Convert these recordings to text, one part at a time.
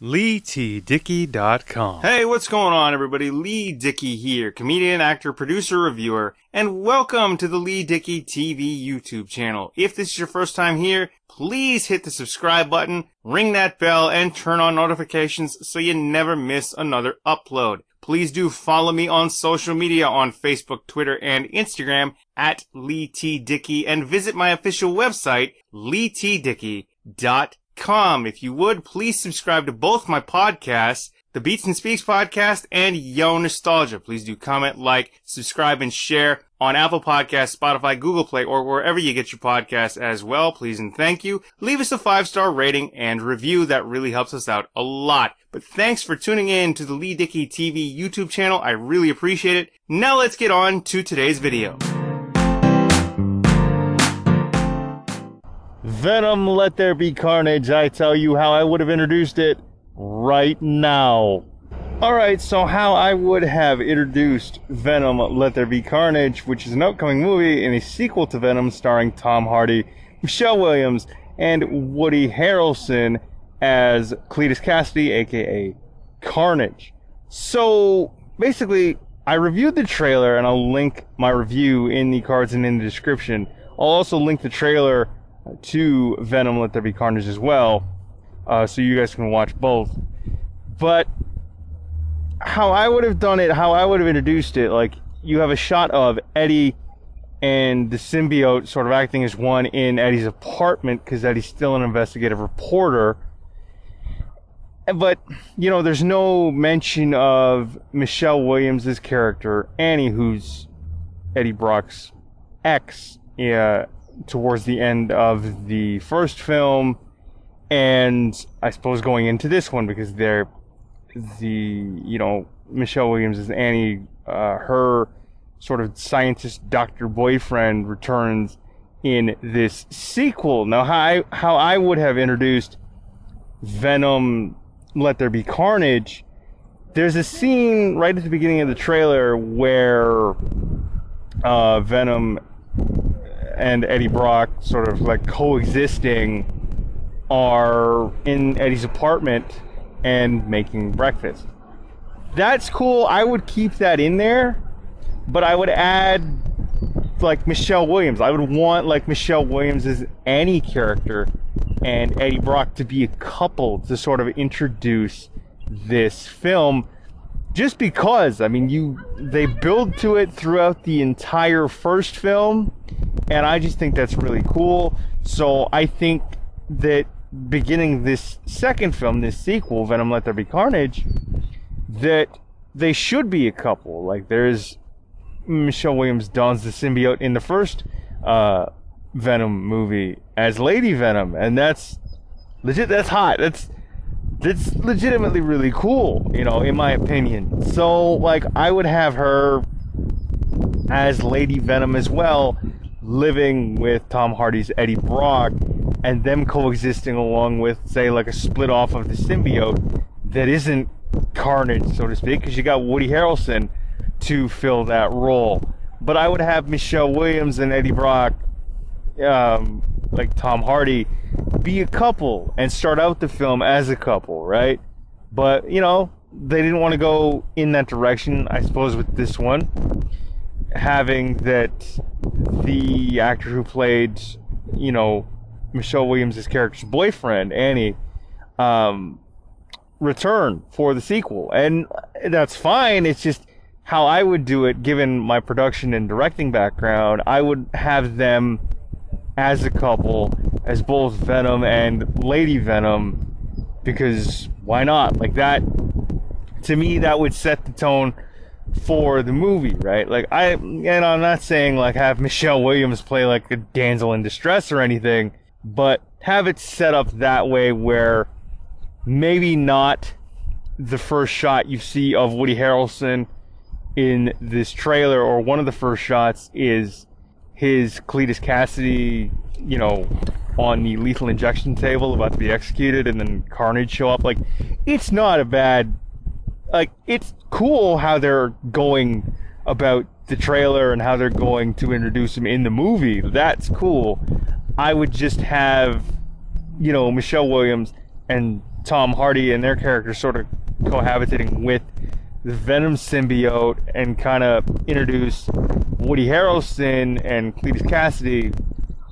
LeeTDickey.com. Hey, what's going on, everybody? Lee Dickey here, comedian, actor, producer, reviewer, and welcome to the Lee Dickey TV YouTube channel. If this is your first time here, please hit the subscribe button, ring that bell, and turn on notifications so you never miss another upload. Please do follow me on social media on Facebook, Twitter, and Instagram at Lee T. Dickey and visit my official website, leetdickey.com com. If you would, please subscribe to both my podcasts, the Beats and Speaks podcast and Yo Nostalgia. Please do comment, like, subscribe, and share on Apple Podcasts, Spotify, Google Play, or wherever you get your podcasts as well. Please and thank you. Leave us a five star rating and review. That really helps us out a lot. But thanks for tuning in to the Lee Dickey TV YouTube channel. I really appreciate it. Now let's get on to today's video. Venom Let There Be Carnage. I tell you how I would have introduced it right now. Alright, so how I would have introduced Venom Let There Be Carnage, which is an upcoming movie and a sequel to Venom starring Tom Hardy, Michelle Williams, and Woody Harrelson as Cletus Kasady, aka Carnage. So basically, I reviewed the trailer and I'll link my review in the cards and in the description. I'll also link the trailer to Venom Let There Be Carnage as well, uh, so you guys can watch both. But how I would have done it, how I would have introduced it, like you have a shot of Eddie and the symbiote sort of acting as one in Eddie's apartment because Eddie's still an investigative reporter. But, you know, there's no mention of Michelle Williams' character, Annie, who's Eddie Brock's ex. Yeah, towards the end of the first film, and I suppose going into this one because they're the you know Michelle Williams is Annie, uh, her sort of scientist doctor boyfriend returns in this sequel. Now, how I, how I would have introduced Venom, Let There Be Carnage. There's a scene right at the beginning of the trailer where uh, Venom and Eddie Brock sort of like coexisting are in Eddie's apartment and making breakfast. That's cool. I would keep that in there, but I would add like Michelle Williams. I would want like Michelle Williams as Annie character and Eddie Brock to be a couple to sort of introduce this film just because I mean you they build to it throughout the entire first film and I just think that's really cool. So I think that beginning this second film, this sequel, Venom Let There Be Carnage, that they should be a couple. Like there's Michelle Williams dons the symbiote in the first uh, Venom movie as Lady Venom, and that's legit. That's hot. That's that's legitimately really cool, you know, in my opinion. So like I would have her as Lady Venom as well, living with Tom Hardy's Eddie Brock and them coexisting along with, say, like a split off of the symbiote that isn't Carnage, so to speak, because you got Woody Harrelson to fill that role. But I would have Michelle Williams and Eddie Brock, um, like Tom Hardy, be a couple and start out the film as a couple, right? But, you know, they didn't want to go in that direction, I suppose, with this one having that the actor who played, you know, Michelle Williams' character's boyfriend, Annie, um, return for the sequel. And that's fine. It's just how I would do it, given my production and directing background. I would have them as a couple, as both Venom and Lady Venom, because why not? Like that, to me, that would set the tone for the movie, right? Like I and I'm not saying like have Michelle Williams play like a damsel in distress or anything, but have it set up that way where maybe not the first shot you see of Woody Harrelson in this trailer or one of the first shots is his Cletus Kasady, you know, on the lethal injection table about to be executed and then Carnage show up. Like, it's not a bad like it's cool how they're going about the trailer and how they're going to introduce him in the movie. That's cool. I would just have, you know, Michelle Williams and Tom Hardy and their characters sort of cohabitating with the Venom symbiote and kind of introduce Woody Harrelson and Cletus Kasady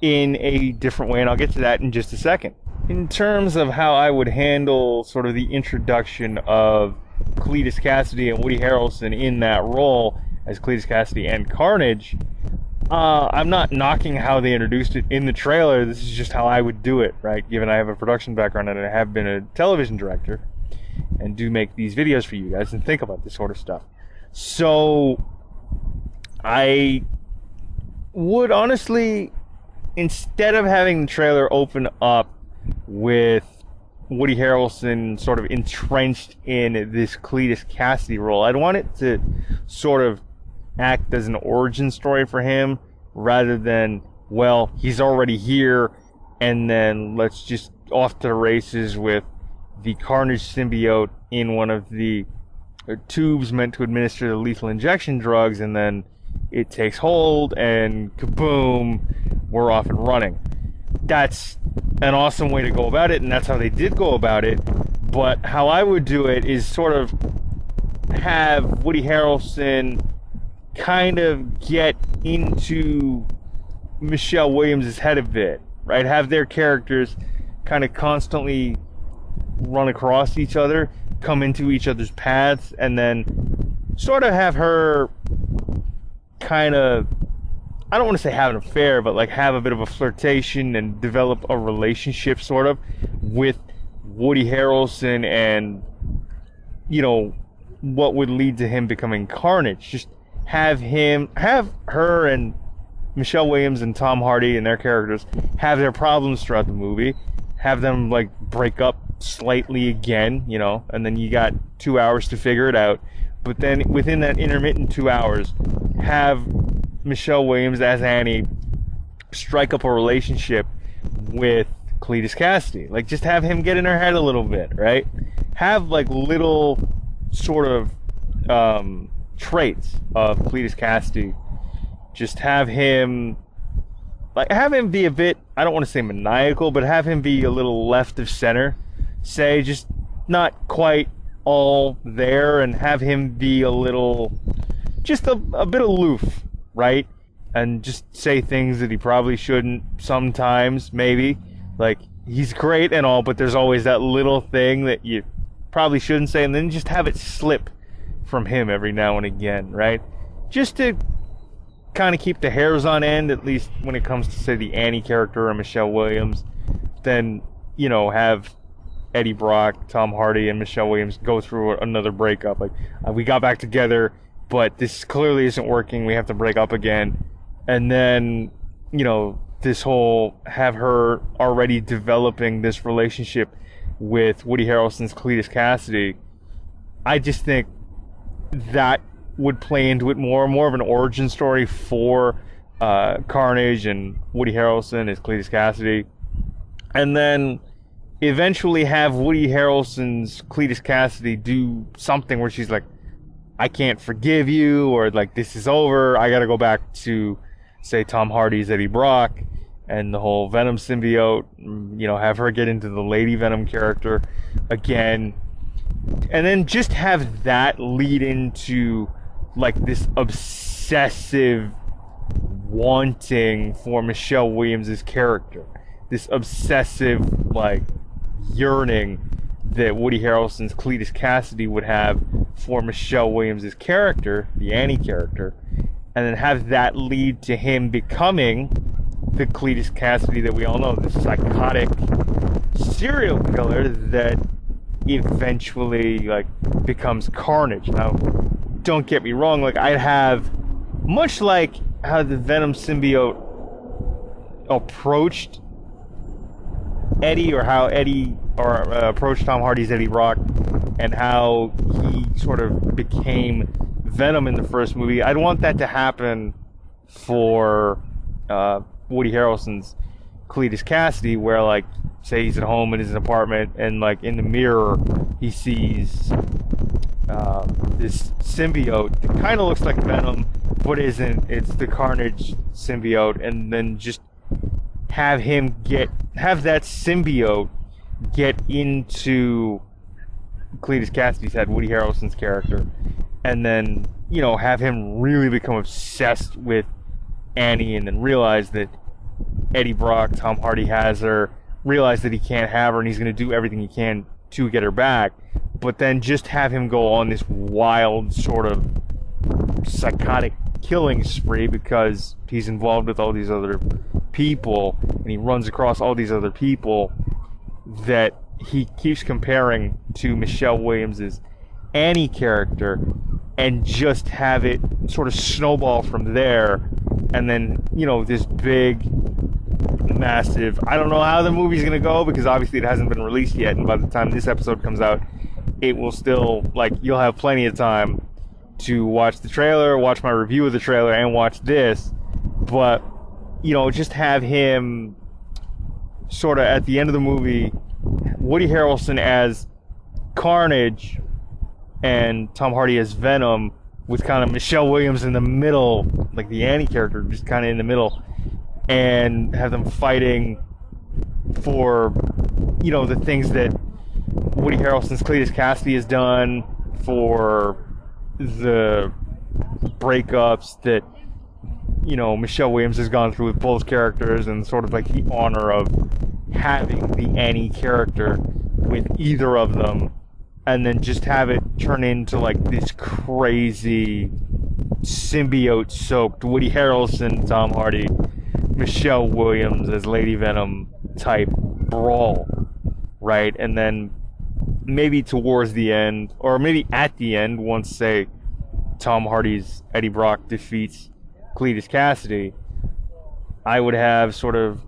in a different way, and I'll get to that in just a second. In terms of how I would handle sort of the introduction of Cletus Kasady and Woody Harrelson in that role as Cletus Kasady and Carnage, uh, I'm not knocking how they introduced it in the trailer. This is just how I would do it, right? Given I have a production background and I have been a television director and do make these videos for you guys and think about this sort of stuff. So, I would honestly, instead of having the trailer open up with Woody Harrelson sort of entrenched in this Cletus Kasady role, I'd want it to sort of act as an origin story for him rather than, well, he's already here and then let's just off to the races with the Carnage symbiote in one of the uh, tubes meant to administer the lethal injection drugs, and then it takes hold, and kaboom, we're off and running. That's an awesome way to go about it, and that's how they did go about it. But how I would do it is sort of have Woody Harrelson kind of get into Michelle Williams' head a bit, right? Have their characters kind of constantly run across each other, come into each other's paths, and then sort of have her kind of I don't want to say have an affair, but like have a bit of a flirtation and develop a relationship sort of with Woody Harrelson and you know what would lead to him becoming Carnage. Just have him have her and Michelle Williams and Tom Hardy and their characters have their problems throughout the movie. Have them like break up slightly again, you know, and then you got two hours to figure it out. But then within that intermittent two hours, have Michelle Williams as Annie strike up a relationship with Cletus Kasady. Like just have him get in her head a little bit, right? Have like little sort of um, traits of Cletus Kasady. Just have him like have him be a bit I don't want to say maniacal, but have him be a little left of center say, just not quite all there, and have him be a little, just a, a bit aloof, right? And just say things that he probably shouldn't sometimes, maybe. Like, he's great and all, but there's always that little thing that you probably shouldn't say, and then just have it slip from him every now and again, right? Just to kind of keep the hairs on end, at least when it comes to, say, the Annie character or Michelle Williams. Then, you know, have Eddie Brock, Tom Hardy, and Michelle Williams go through another breakup. Like uh, we got back together, but this clearly isn't working. We have to break up again, and then you know this whole have her already developing this relationship with Woody Harrelson's Cletus Kasady. I just think that would play into it more, more of an origin story for uh, Carnage and Woody Harrelson as Cletus Kasady, and then eventually have Woody Harrelson's Cletus Kasady do something where she's like, I can't forgive you, or like, this is over. I gotta go back to, say, Tom Hardy's Eddie Brock and the whole Venom symbiote, you know, have her get into the Lady Venom character again. And then just have that lead into like this obsessive wanting for Michelle Williams' character. This obsessive, like, yearning that Woody Harrelson's Cletus Kasady would have for Michelle Williams' character, the Annie character, and then have that lead to him becoming the Cletus Kasady that we all know, the psychotic serial killer that eventually like becomes Carnage. Now, don't get me wrong, like I'd have much like how the Venom symbiote approached Eddie or how Eddie or uh, approached Tom Hardy's Eddie Brock and how he sort of became Venom in the first movie. I'd want that to happen for uh, Woody Harrelson's Cletus Kasady, where like say he's at home in his apartment and like in the mirror he sees uh, this symbiote that kind of looks like Venom, but isn't. It's the Carnage symbiote, and then just have him get have that symbiote get into Cletus Kasady's head, Woody Harrelson's character, and then you know have him really become obsessed with Annie, and then realize that Eddie Brock, Tom Hardy has her, realize that he can't have her, and he's going to do everything he can to get her back. But then just have him go on this wild sort of psychotic killing spree because he's involved with all these other people and he runs across all these other people that he keeps comparing to Michelle Williams's Annie character and just have it sort of snowball from there and then you know this big massive I don't know how the movie's going to go because obviously it hasn't been released yet and by the time this episode comes out it will still like you'll have plenty of time to watch the trailer, watch my review of the trailer, and watch this. But, you know, just have him sort of at the end of the movie, Woody Harrelson as Carnage and Tom Hardy as Venom, with kind of Michelle Williams in the middle, like the Annie character, just kind of in the middle, and have them fighting for, you know, the things that Woody Harrelson's Cletus Kasady has done for the breakups that you know Michelle Williams has gone through with both characters and sort of like the honor of having the Annie character with either of them and then just have it turn into like this crazy symbiote soaked Woody Harrelson, Tom Hardy, Michelle Williams as Lady Venom type brawl, right? And then maybe towards the end, or maybe at the end, once say Tom Hardy's Eddie Brock defeats Cletus Kasady, I would have sort of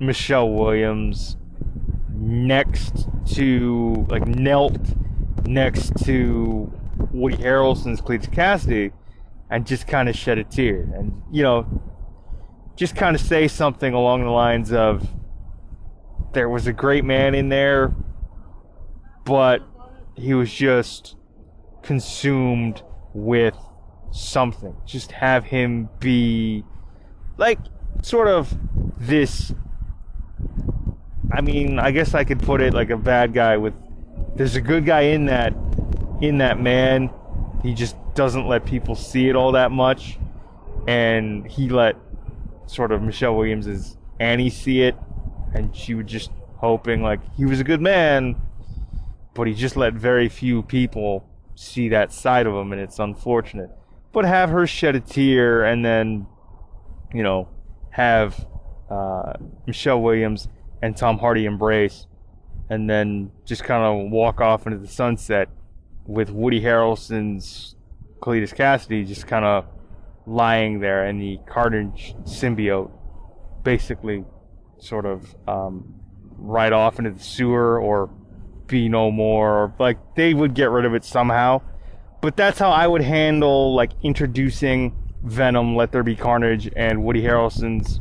Michelle Williams next to like knelt next to Woody Harrelson's Cletus Kasady and just kind of shed a tear and you know just kind of say something along the lines of there was a great man in there but he was just consumed with something. Just have him be like sort of this. I mean, I guess I could put it like a bad guy with. There's a good guy in that, in that man. He just doesn't let people see it all that much, and he let sort of Michelle Williams's Annie see it, and she was just hoping like he was a good man, but he just let very few people see that side of him, and it's unfortunate. But have her shed a tear, and then, you know, have uh, Michelle Williams and Tom Hardy embrace, and then just kind of walk off into the sunset with Woody Harrelson's Cletus Kasady just kind of lying there, and the Carnage symbiote basically sort of um, right off into the sewer or be no more. or Like they would get rid of it somehow. But that's how I would handle like introducing Venom, Let There Be Carnage, and Woody Harrelson's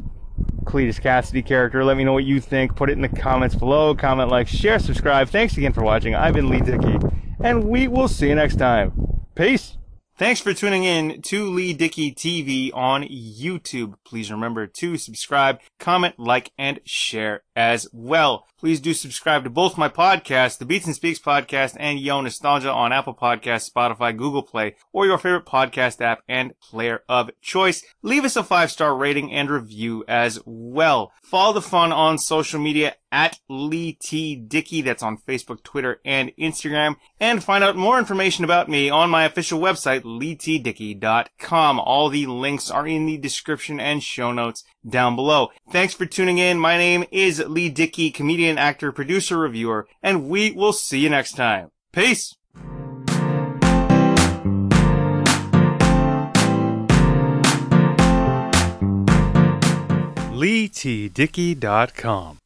Cletus Kasady character. Let me know what you think. Put it in the comments below. Comment, like, share, subscribe. Thanks again for watching. I've been Lee Dickey, and we will see you next time. Peace. Thanks for tuning in to Lee Dickey TV on YouTube. Please remember to subscribe, comment, like, and share as well. Please do subscribe to both my podcasts, the Beats and Speaks podcast and Yo Nostalgia on Apple Podcasts, Spotify, Google Play, or your favorite podcast app and player of choice. Leave us a five star rating and review as well. Follow the fun on social media at Lee T Dickey. That's on Facebook, Twitter, and Instagram. And find out more information about me on my official website, leetdickey.com. All the links are in the description and show notes down below. Thanks for tuning in. My name is Lee Dickey, comedian, actor, producer, reviewer, and we will see you next time. Peace! LeeTDickey.com